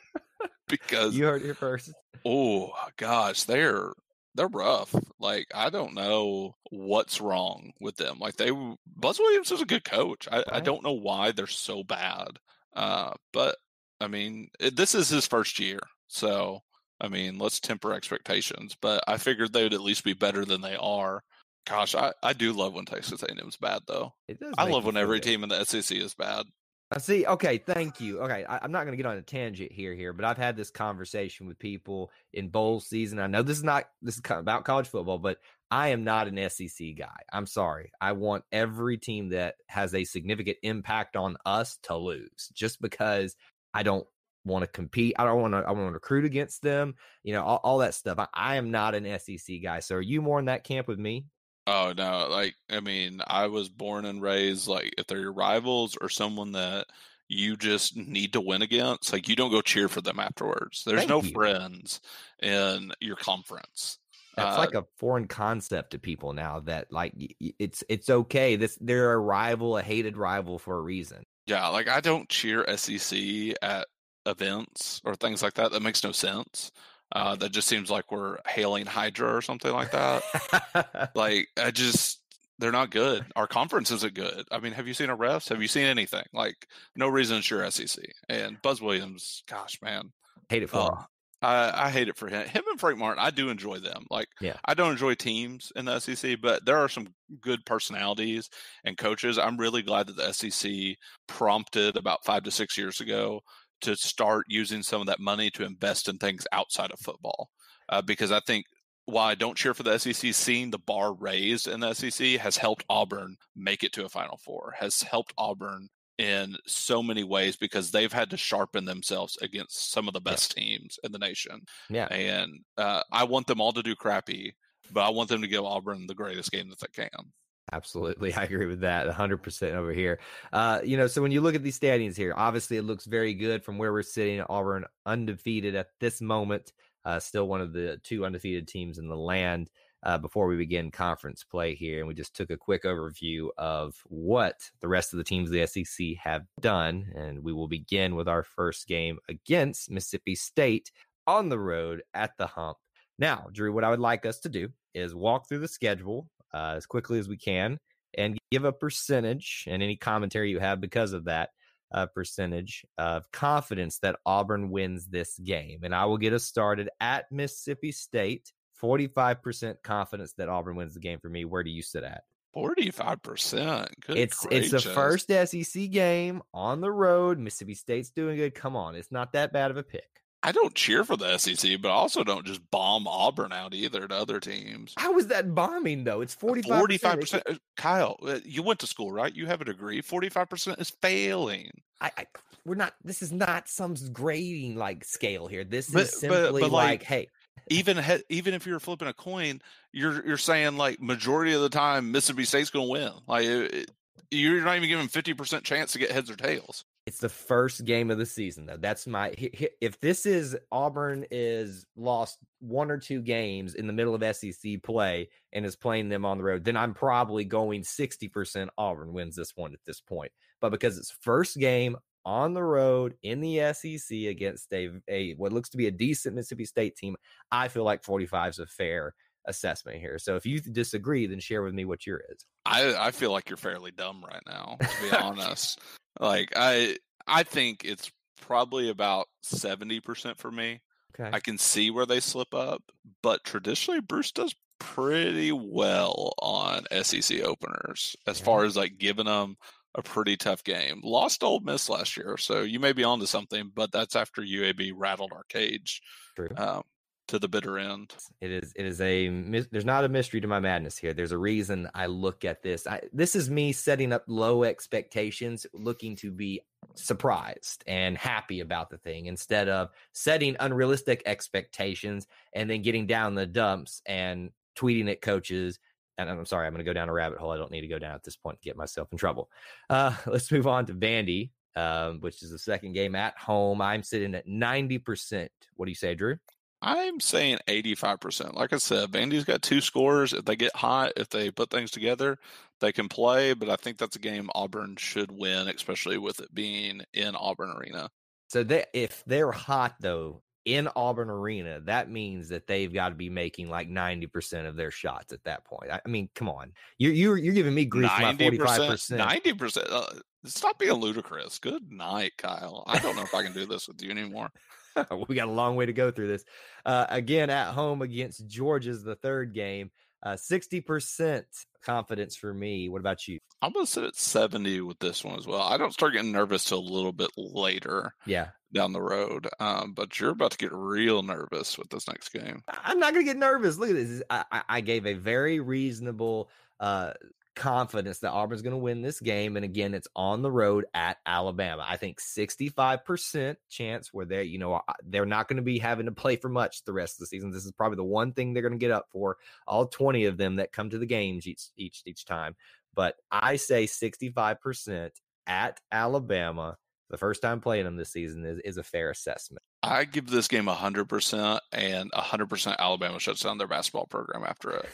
because You heard it first. oh gosh, they're they're rough. Like I don't know what's wrong with them. Like they Buzz Williams is a good coach. I, I don't know why they're so bad. Uh, but I mean, it, this is his first year, so I mean, let's temper expectations. But I figured they would at least be better than they are. Gosh, I, I do love when Texas A&M's bad though. It does I love when every good. team in the SEC is bad. I see. Okay, thank you. Okay, I, I'm not going to get on a tangent here, here, but I've had this conversation with people in bowl season. I know this is not this is about college football, but I am not an SEC guy. I'm sorry. I want every team that has a significant impact on us to lose, just because I don't want to compete. I don't want to. I want to recruit against them. You know, all, all that stuff. I, I am not an SEC guy. So, are you more in that camp with me? Oh no, like I mean, I was born and raised like if they're your rivals or someone that you just need to win against, like you don't go cheer for them afterwards. There's Thank no you. friends in your conference. That's Uh, like a foreign concept to people now. That like it's it's okay. This they're a rival, a hated rival for a reason. Yeah, like I don't cheer SEC at events or things like that. That makes no sense. Uh, that just seems like we're hailing Hydra or something like that. like I just they're not good. Our conference isn't good. I mean, have you seen our refs? Have you seen anything? Like no reason to sure SEC. And Buzz Williams, gosh man, Hate it for uh, him. I, I hate it for him. Him and Frank Martin, I do enjoy them. Like, Yeah. I don't enjoy teams in the SEC, but there are some good personalities and coaches. I'm really glad that the SEC prompted about five to six years ago to start using some of that money to invest in things outside of football. Uh, because I think while I don't cheer for the SEC, seeing the bar raised in the SEC has helped Auburn make it to a Final Four, has helped Auburn in so many ways because they've had to sharpen themselves against some of the best teams in the nation. Yeah. And uh, I want them all to do crappy, but I want them to give Auburn the greatest game that they can. Absolutely. I agree with that 100% over here. Uh, you know, so when you look at these standings here, obviously it looks very good from where we're sitting. Auburn undefeated at this moment, uh, still one of the two undefeated teams in the land. Uh, before we begin conference play here, and we just took a quick overview of what the rest of the teams of the SEC have done. And we will begin with our first game against Mississippi State on the road at the hump. Now, Drew, what I would like us to do is walk through the schedule uh, as quickly as we can and give a percentage and any commentary you have because of that uh, percentage of confidence that Auburn wins this game. And I will get us started at Mississippi State. 45% confidence that Auburn wins the game for me. Where do you sit at? Forty-five percent. it's it's the first SEC game on the road. Mississippi State's doing good. Come on, it's not that bad of a pick. I don't cheer for the SEC, but I also don't just bomb Auburn out either to other teams. How is that bombing though? It's 45 Forty-five percent. Kyle, uh, you went to school, right? You have a degree. Forty-five percent is failing. I, I we're not this is not some grading like scale here. This But- is simply but, like, like, hey, Even he, even if you're flipping a coin, you're you're saying like majority of the time Mississippi State's going to win. Like it- you're not even giving fifty percent chance to get heads or tails. It's the first game of the season though. That's my if this is Auburn is lost one or two games in the middle of SEC play and is playing them on the road, then I'm probably going 60% Auburn wins this one at this point. But because it's first game on the road in the SEC against a, a what looks to be a decent Mississippi State team, I feel like 45 is a fair assessment here. So if you disagree, then share with me what your is. I I feel like you're fairly dumb right now, to be honest. Like I I think it's probably about seventy percent for me. Okay. I can see where they slip up, but traditionally Bruce does pretty well on SEC openers as Yeah. far as like giving them a pretty tough game. Lost Ole Miss last year, so you may be onto something, but that's after UAB rattled our cage True. um, to the bitter end. It is. It is a. There's not a mystery to my madness here. There's a reason I look at this. I, this is me setting up low expectations, looking to be surprised and happy about the thing, instead of setting unrealistic expectations and then getting down the dumps and tweeting at coaches. And I'm sorry, I'm going to go down a rabbit hole. I don't need to go down at this point to get myself in trouble. Uh, let's move on to Vandy, um, which is the second game at home. I'm sitting at 90%. What do you say, Drew? I'm saying 85%. Like I said, Vandy's got two scores. If they get hot, if they put things together, they can play. But I think that's a game Auburn should win, especially with it being in Auburn Arena. So they, if they're hot though in Auburn Arena, that means that they've got to be making like ninety percent of their shots at that point. I, I mean, come on, you're you're you're giving me grief for my forty five 90%. percent. 90%. Uh, stop being ludicrous. Good night, Kyle. I don't know if I can do this with you anymore. we got a long way to go through this. Uh, again, at home against Georgia's the third game. Uh, Sixty percent confidence for me. What about you? I'm going to sit at 70 with this one as well. I don't start getting nervous till a little bit later Yeah, down the road. Um, but you're about to get real nervous with this next game. I'm not gonna get nervous. Look at this. I, I, I gave a very reasonable uh confidence that Auburn's gonna win this game. And again, it's on the road at Alabama. I think 65% chance where they, you know, they're not gonna be having to play for much the rest of the season. This is probably the one thing they're gonna get up for. All 20 of them that come to the games each each each time. But I say 65% at Alabama. The first time playing them this season is, is a fair assessment. I give this game 100%, and 100% Alabama shuts down their basketball program after it.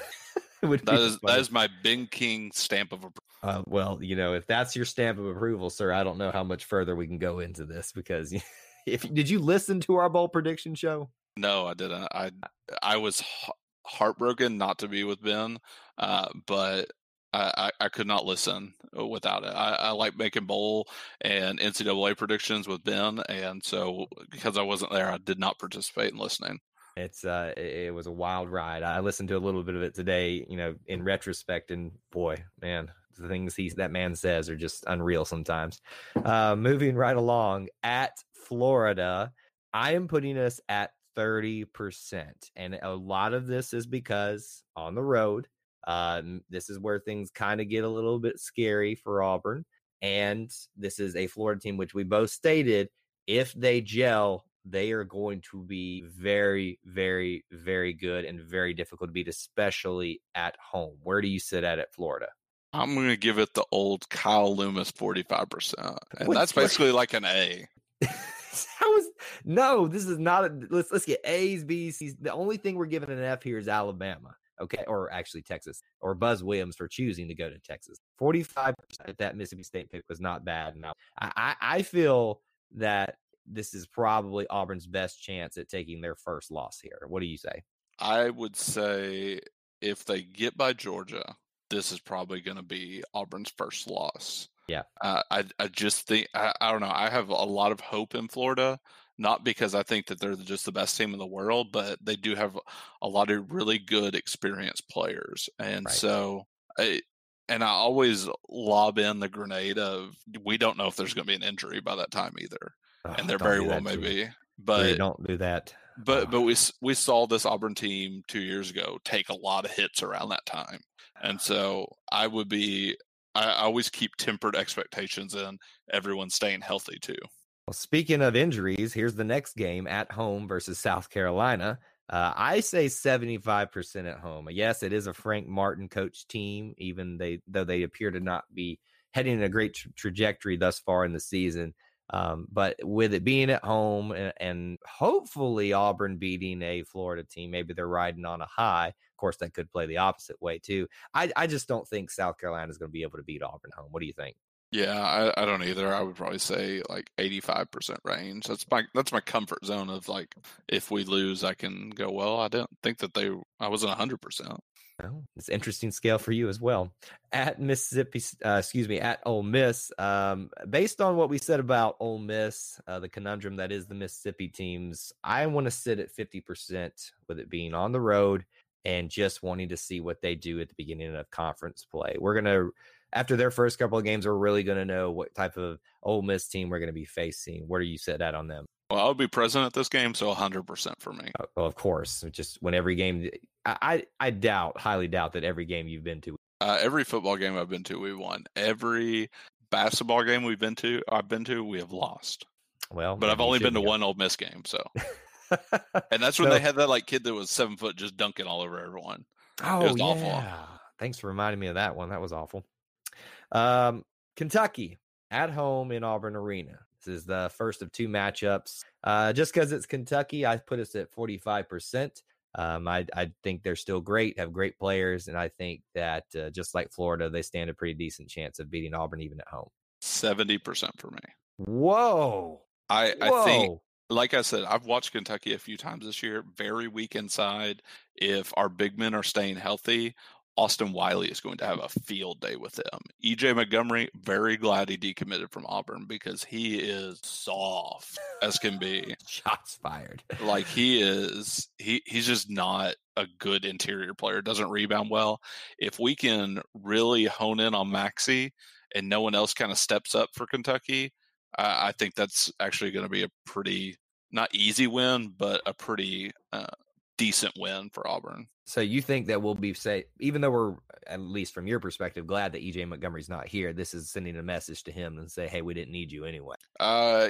Would That be funny. is my Ben King stamp of approval. Uh, well, you know, if that's your stamp of approval, sir, I don't know how much further we can go into this because if did you listen to our bowl prediction show? No, I didn't. I I was heartbroken not to be with Ben, uh, but I, I, could not listen without it. I, I like making bowl and NCAA predictions with Ben, and so because I wasn't there, I did not participate in listening. It's uh, it, was a wild ride. I listened to a little bit of it today, you know, in retrospect, and boy, man, the things he that man says are just unreal sometimes. Uh, moving right along at Florida, I am putting us at 30%. And a lot of this is because on the road, uh, this is where things kind of get a little bit scary for Auburn. And this is a Florida team, which we both stated if they gel, they are going to be very, very, very good and very difficult to beat, especially at home. Where do you sit at at Florida? I'm going to give it the old Kyle Loomis 45%. And What's that's basically like an A. How is no? This is not. A, let's let's get A's, B's, C's. The only thing we're giving an F here is Alabama. Okay, or actually Texas or Buzz Williams for choosing to go to Texas. Forty five percent that Mississippi State pick was not bad. Now I I feel that this is probably Auburn's best chance at taking their first loss here. What do you say? I would say if they get by Georgia, this is probably going to be Auburn's first loss. Yeah. Uh, I I just think I, I don't know. I have a lot of hope in Florida, not because I think that they're just the best team in the world, but they do have a lot of really good experienced players, and right. so I and I always lob in the grenade of we don't know if there's going to be an injury by that time either, oh, and there very well may be. But don't do that. But oh. but we we saw this Auburn team two years ago take a lot of hits around that time, and so I would be I always keep tempered expectations and everyone staying healthy too. Well, speaking of injuries, here's the next game at home versus South Carolina. Uh, I say 75% at home. Yes, it is a Frank Martin coach team, even they though they appear to not be heading in a great tra- trajectory thus far in the season. Um, but with it being at home and, and, hopefully Auburn beating a Florida team, maybe they're riding on a high. Of course, that could play the opposite way too. I, I just don't think South Carolina is going to be able to beat Auburn home. What do you think? Yeah, I, I don't either. I would probably say like eighty five percent range. That's my that's my comfort zone of like if we lose, I can go. Well, I don't think that they. I wasn't hundred percent. Oh, it's interesting scale for you as well. At Mississippi, uh, excuse me, at Ole Miss. Um, based on what we said about Ole Miss, uh, the conundrum that is the Mississippi teams, I want to sit at fifty percent with it being on the road and just wanting to see what they do at the beginning of conference play. We're gonna after their first couple of games, we're really gonna know what type of Ole Miss team we're gonna be facing. Where do you sit at on them? Well, I'll be present at this game, so 100% for me. Oh, well, of course. Just when every game, I, I doubt, highly doubt that every game you've been to. Uh, every football game I've been to, we won. Every basketball game we've been to, I've been to, we have lost. Well, but I've only been to one Ole Miss game, so. and that's when so, they had that like kid that was seven foot just dunking all over everyone. Oh, yeah. awful. Thanks for reminding me of that one. That was awful. Um, Kentucky at home in Auburn Arena. This is the first of two matchups. Uh, just because it's Kentucky, I put us at 45%. Um, I, I think they're still great, have great players, and I think that uh, just like Florida, they stand a pretty decent chance of beating Auburn even at home. 70% for me. Whoa. I, Whoa. I think like I said, I've watched Kentucky a few times this year. Very weak inside. If our big men are staying healthy, Austin Wiley is going to have a field day with them. EJ Montgomery, very glad he decommitted from Auburn because he is soft as can be. Shots fired. like he is, he he's just not a good interior player. Doesn't rebound well. If we can really hone in on Maxey and no one else kind of steps up for Kentucky, I think that's actually going to be a pretty not easy win, but a pretty uh, decent win for Auburn. So you think that we'll be say, even though we're at least from your perspective glad that EJ Montgomery's not here, this is sending a message to him and say, "Hey, we didn't need you anyway." Uh,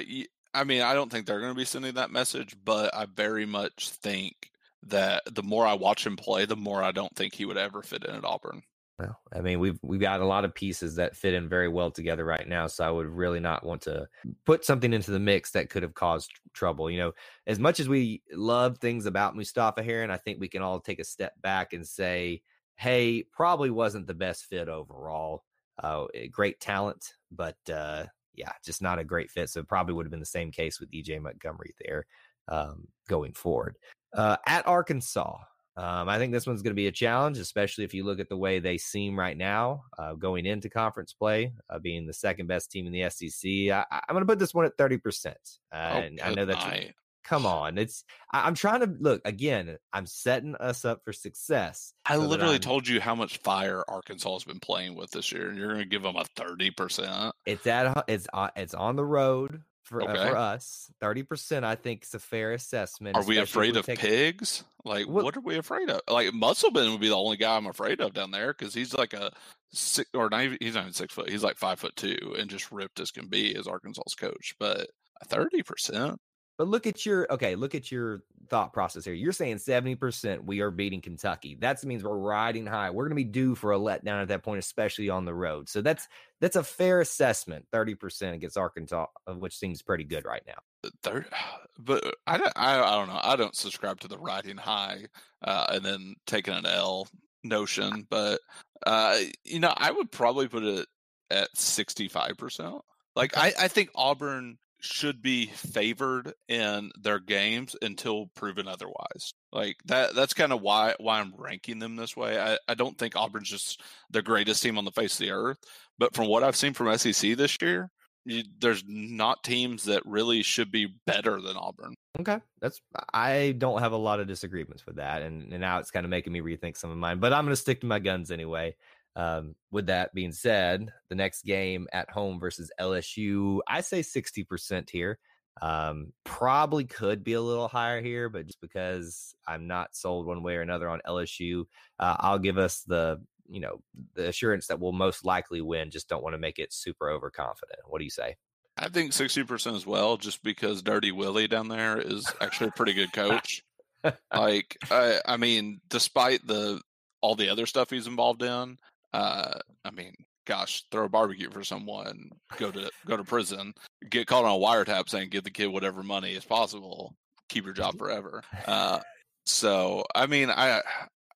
I mean, I don't think they're going to be sending that message, but I very much think that the more I watch him play, the more I don't think he would ever fit in at Auburn. Well, I mean, we've we've got a lot of pieces that fit in very well together right now, so I would really not want to put something into the mix that could have caused trouble. You know, as much as we love things about Mustapha Heron, I think we can all take a step back and say, "Hey, probably wasn't the best fit overall. Uh, eh, great talent, but uh, yeah, just not a great fit." So probably would have been the same case with EJ Montgomery there um, going forward. Uh, at Arkansas, um, I think this one's going to be a challenge, especially if you look at the way they seem right now uh, going into conference play, uh, being the second best team in the SEC. I, am going to put this one at 30%. Uh, and I know that's night. come on. It's I, am trying to look again. I'm setting us up for success. I so literally told you how much fire Arkansas has been playing with this year, and you're going to give them a thirty percent. It's at it's on it's on the road for uh, for us. Thirty percent, I think, is a fair assessment. Are we afraid we of take- pigs? Like, What- what are we afraid of? Like, Musselman would be the only guy I'm afraid of down there because he's like a six or not even, he's not even six foot. He's like five foot two and just ripped as can be as Arkansas's coach. But thirty percent, But look at your okay. Look at your thought process here. You're saying seventy percent we are beating Kentucky. That means we're riding high. We're going to be due for a letdown at that point, especially on the road. So that's that's a fair assessment. Thirty percent against Arkansas, uh, which seems pretty good right now. third. But I don't, I, I don't know. I don't subscribe to the riding high uh, and then taking an L notion. But uh, you know, I would probably put it at sixty five percent. Like I, I think Auburn should be favored in their games until proven otherwise. Like that that's kind of why why I'm ranking them this way. I, I don't think Auburn's just the greatest team on the face of the earth. But from what I've seen from SEC this year, you, there's not teams that really should be better than Auburn. Okay, that's I don't have a lot of disagreements with that, and, and now it's kind of making me rethink some of mine. But I'm going to stick to my guns anyway. Um, with that being said, the next game at home versus LSU, I say 60% here. Um, probably could be a little higher here, but just because I'm not sold one way or another on LSU, uh, I'll give us the you know the assurance that we'll most likely win. Just don't want to make it super overconfident. What do you say? I think 60% as well, just because Dirty Willie down there is actually a pretty good coach. like, I, I mean, despite the all the other stuff he's involved in, uh, I mean, gosh, throw a barbecue for someone, go to go to prison, get caught on a wiretap saying give the kid whatever money is possible, keep your job forever. Uh, so, I mean, I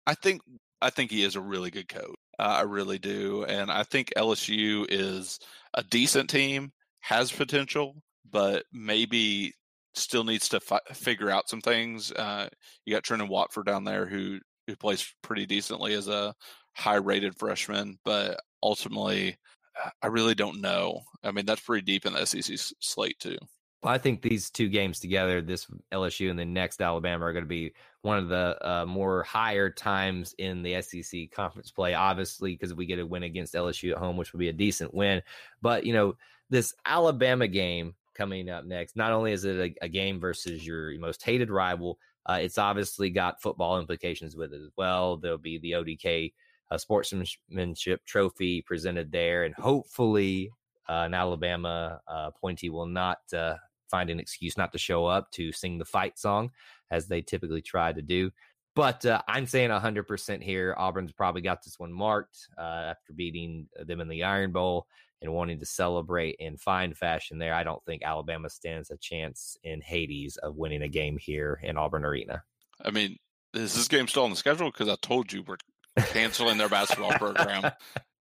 I think I think he is a really good coach. Uh, I really do, and I think LSU is a decent team, has potential, but maybe still needs to fi- figure out some things. Uh, you got Trendon Watford down there who who plays pretty decently as a high rated freshman, but ultimately, I really don't know. I mean, that's pretty deep in the SEC slate too. Well, I think these two games together, this LSU and the next Alabama, are going to be one of the uh, more higher times in the SEC conference play. Obviously, because we get a win against LSU at home, which would be a decent win. But you know, this Alabama game coming up next, not only is it a, a game versus your most hated rival, uh, it's obviously got football implications with it as well. There'll be the ODK uh, sportsmanship trophy presented there, and hopefully uh, an Alabama uh, appointee will not uh, find an excuse not to show up to sing the fight song as they typically try to do. But uh, I'm saying 100% here. Auburn's probably got this one marked uh, after beating them in the Iron Bowl and wanting to celebrate in fine fashion there. I don't think Alabama stands a chance in Hades of winning a game here in Auburn Arena. I mean, is this game still on the schedule? Because I told you we're canceling their basketball program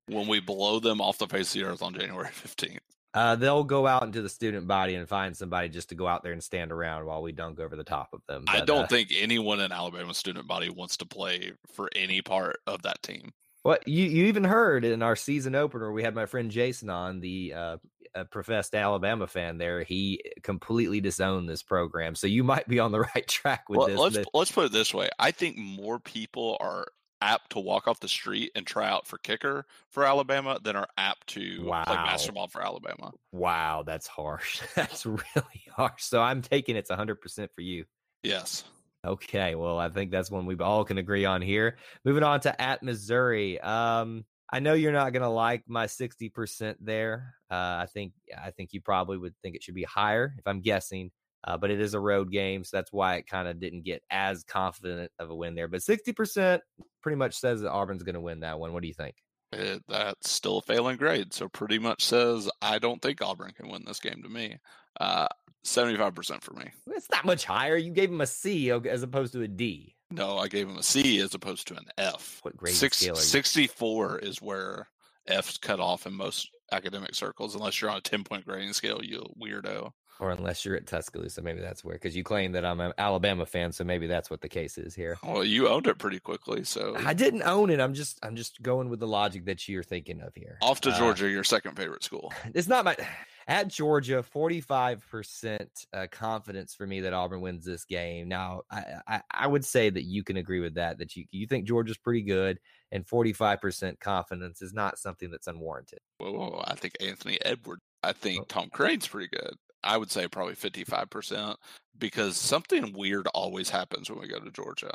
when we blow them off the face of the earth on January 15th. Uh, they'll go out into the student body and find somebody just to go out there and stand around while we dunk over the top of them. I don't uh, think anyone in Alabama student body wants to play for any part of that team. What you you even heard in our season opener, we had my friend Jason on, the uh, a professed Alabama fan. There, he completely disowned this program. So you might be on the right track with Well, this. let's let's put it this way. I think more people are apt to walk off the street and try out for kicker for Alabama than are apt to play Wow. basketball for Alabama. wow, that's harsh. That's really harsh. So I'm taking it's 100 percent for you. Yes. Okay, well, I think that's one we all can agree on here. Moving on to at Missouri. Um, I know you're not gonna like my 60% there. Uh, I think I think you probably would think it should be higher if I'm guessing. Uh, but it is a road game, so that's why it kind of didn't get as confident of a win there. But 60% pretty much says that Auburn's gonna win that one. What do you think? It, that's still a failing grade. So pretty much says I don't think Auburn can win this game to me. Uh, 75% for me. It's not much higher. You gave him a C as opposed to a D. No, I gave him a C as opposed to an F. What grade Six, scale are you? 64 is where F's cut off in most academic circles, unless you're on a 10 point grading scale, you weirdo. Or unless you're at Tuscaloosa, maybe that's where. Because you claim that I'm an Alabama fan, so maybe that's what the case is here. Well, you owned it pretty quickly, so I didn't own it. I'm just I'm just going with the logic that you're thinking of here. off to Uh, Georgia, your second favorite school. it's not my at Georgia, 45% uh, confidence for me that Auburn wins this game. Now, I, I I would say that you can agree with that that you you think Georgia's pretty good and 45% confidence is not something that's unwarranted. Well, I think Anthony Edwards. I Oh. think Tom Crean's pretty good. I would say probably fifty-five percent because something weird always happens when we go to Georgia.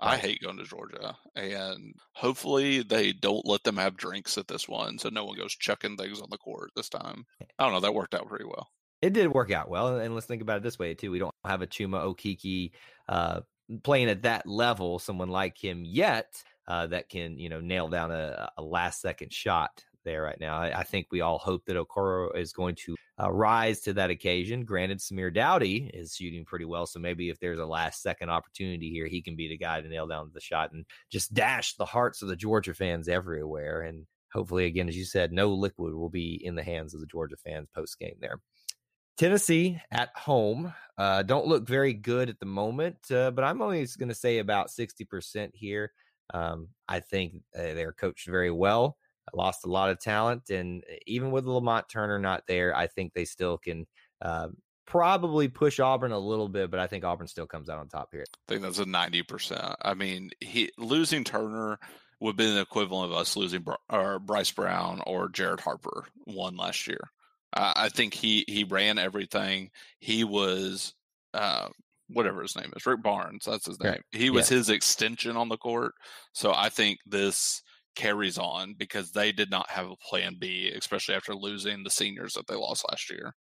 I hate going to Georgia, and hopefully they don't let them have drinks at this one, so no one goes chucking things on the court this time. I don't know. That worked out pretty well. It did work out well, and let's think about it this way too. We don't have a Chuma Okeke uh, playing at that level, someone like him yet uh, that can you know nail down a, a last second shot there right now. I, I think we all hope that Okoro is going to uh, rise to that occasion. Granted, Samir Doughty is shooting pretty well, so maybe if there's a last second opportunity here, he can be the guy to nail down the shot and just dash the hearts of the Georgia fans everywhere. And hopefully, again, as you said, no liquid will be in the hands of the Georgia fans post game there. Tennessee at home uh, don't look very good at the moment, uh, but I'm only going to say about 60% here. Um, I think uh, they're coached very well, lost a lot of talent, and uh, even with Lamonte Turner not there, I think they still can uh, probably push Auburn a little bit, but I think Auburn still comes out on top here. I think that's a ninety percent. I mean, he losing Turner would be the equivalent of us losing Br- or Bryce Brown or Jared Harper one last year. Uh, I think he he ran everything. He was uh, whatever his name is, Rick Barnes. That's his name. He was Yes. his extension on the court. So I think this carries on because they did not have a plan B, especially after losing the seniors that they lost last year.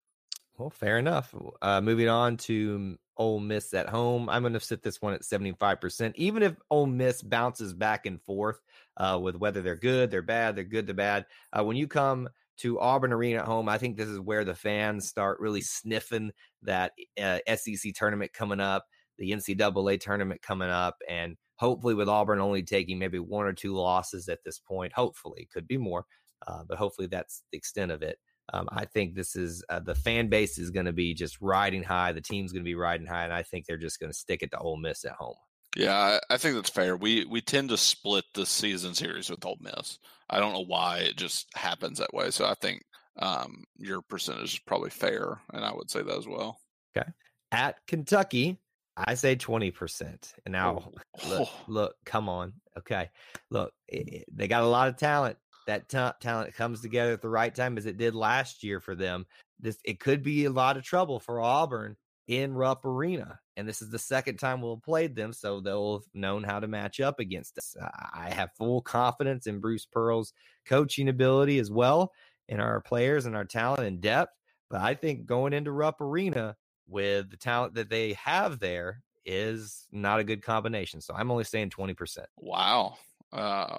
Well, fair enough. Uh, moving on to Ole Miss at home, I'm going to sit this one at 75%. Even if Ole Miss bounces back and forth uh, with whether they're good, they're bad, they're good, they're bad. Uh, when you come to Auburn Arena at home, I think this is where the fans start really sniffing that uh, SEC tournament coming up, the NCAA tournament coming up, and hopefully with Auburn only taking maybe one or two losses at this point, hopefully could be more, uh, but hopefully that's the extent of it. Um, I think this is uh, the fan base is going to be just riding high. The team's going to be riding high, and I think they're just going to stick it to Ole Miss at home. Yeah, I, I think that's fair. We we tend to split the season series with Ole Miss. I don't know why it just happens that way. So I think um, your percentage is probably fair, and I would say that as well. Okay. At Kentucky, I say twenty percent. And oh, now, look, Oh. look, come on, okay, look, i- i- they got a lot of talent. That ta- talent comes together at the right time, as it did last year for them. This it could be a lot of trouble for Auburn in Rupp Arena, and this is the second time we'll have played them, so they'll have known how to match up against us. I I have full confidence in Bruce Pearl's coaching ability as well, in our players and our talent and depth. But I think going into Rupp Arena with the talent that they have there is not a good combination. So I'm only saying 20%. Wow. Uh,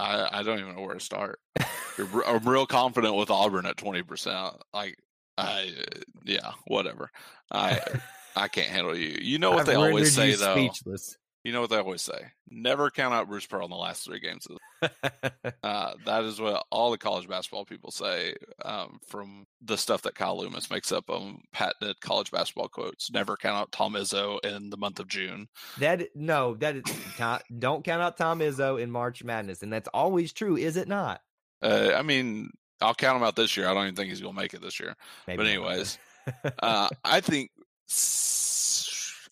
I I don't even know where to start. I'm real confident with Auburn at twenty percent. Like I yeah, whatever. I I can't handle you. You know what I've they always say though. Speechless. You know what they always say. Never count out Bruce Pearl in the last three games Uh, that is what all the college basketball people say um, from the stuff that Kyle Loomis makes up on patented college basketball quotes. Never count out Tom Izzo in the month of June. that no, that is don't count out Tom Izzo in March Madness, and that's always true, is it not? Uh, I mean, I'll count him out this year. I don't even think he's going to make it this year. Maybe but anyways, uh, I think s-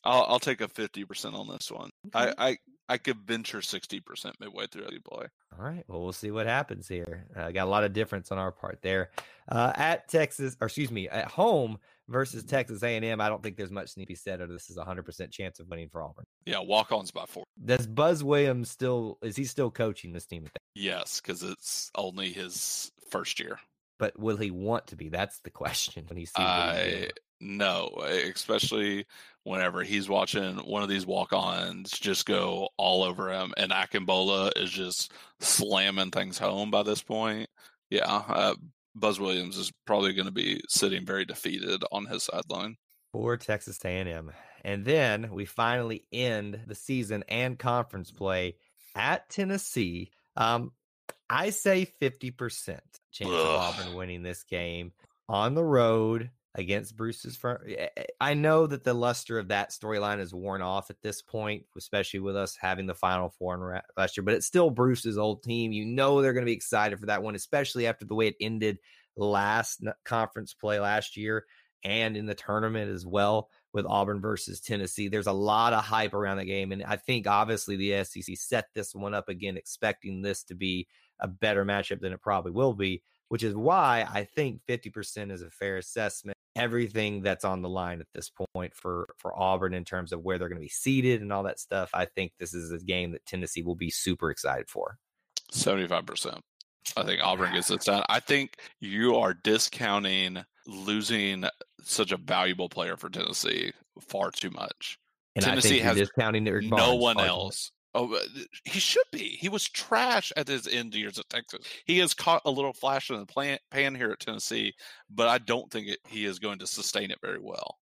I'll, I'll take a fifty percent on this one. I, I I could venture sixty percent midway through the play. All right. Well, we'll see what happens here. Uh, got a lot of difference on our part there. Uh, at Texas, or excuse me, at home versus Texas A&M, I don't think there's much to be said. Or this is a hundred percent chance of winning for Auburn. Yeah, walk ons by four. Does Buzz Williams still is he still coaching this team? Yes, because it's only his first year. But will he want to be? That's the question when he sees. what he's doing. I no, especially whenever he's watching one of these walk-ons just go all over him, and Akinbola is just slamming things home by this point. Yeah, uh, Buzz Williams is probably going to be sitting very defeated on his sideline. for Texas A&M. And then we finally end the season and conference play at Tennessee. Um, I say 50% chance of Auburn winning this game on the road against Bruce's front. Eh, eh, I know that the luster of that storyline is worn off at this point, especially with us having the Final Four last year. But it's still Bruce's old team. You know they're going to be excited for that one, especially after the way it ended last conference play last year and in the tournament as well with Auburn versus Tennessee. There's a lot of hype around the game. And I think obviously the SEC set this one up again, expecting this to be a better matchup than it probably will be, which is why I think 50% is a fair assessment. Everything that's on the line at this point for for Auburn in terms of where they're going to be seated and all that stuff, I think this is a game that Tennessee will be super excited for. 75%. I think Auburn gets this done. I think you are discounting losing such a valuable player for Tennessee far too much. And Tennessee has discounting no one else. Oh, uh, he should be. He was trash at his end years at Texas. He has caught a little flash in the pan here at Tennessee, but I don't think it, he is going to sustain it very well.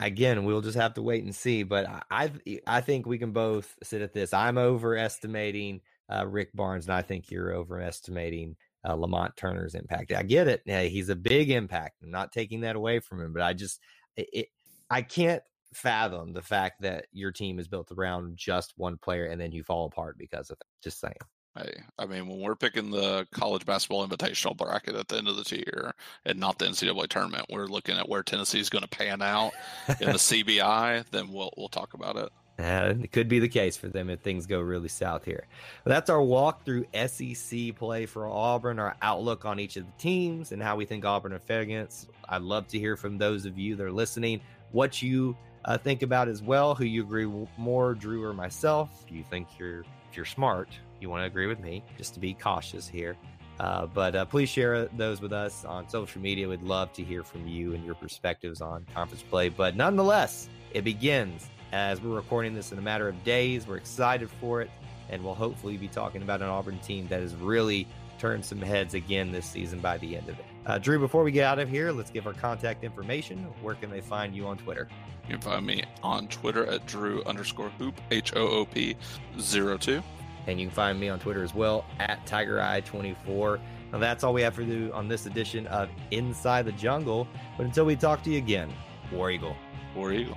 Again, we'll just have to wait and see. But I, I think we can both sit at this. I'm overestimating uh, Rick Barnes, and I think you're overestimating uh, Lamonte Turner's impact. I get it. he's a big impact. I'm not taking that away from him, but I just, it, it, I can't fathom the fact that your team is built around just one player and then you fall apart because of it. Just saying. Hey, I mean, when we're picking the college basketball invitational bracket at the end of the year and not the NCAA tournament, we're looking at where Tennessee is going to pan out in the CBI. Then we'll we'll talk about it. Uh, it could be the case for them if things go really south here. But that's our walk through SEC play for Auburn, our outlook on each of the teams, and how we think Auburn are fair against. I'd love to hear from those of you that are listening what you uh, think about as well, who you agree more, Drew or myself. If you think you're if you're smart, you want to agree with me, just to be cautious here. Uh, but uh, please share those with us on social media. We'd love to hear from you and your perspectives on conference play. But nonetheless, it begins as we're recording this in a matter of days. We're excited for it, and we'll hopefully be talking about an Auburn team that has really turned some heads again this season by the end of it. Uh, Drew, before we get out of here, let's give our contact information. Where can they find you on Twitter? You can find me on Twitter at Drew underscore hoop, H O O P 02. And you can find me on Twitter as well at Tiger Eye 24. Now, that's all we have for you on this edition of Inside the Jungle. But until we talk to you again, War Eagle. War Eagle.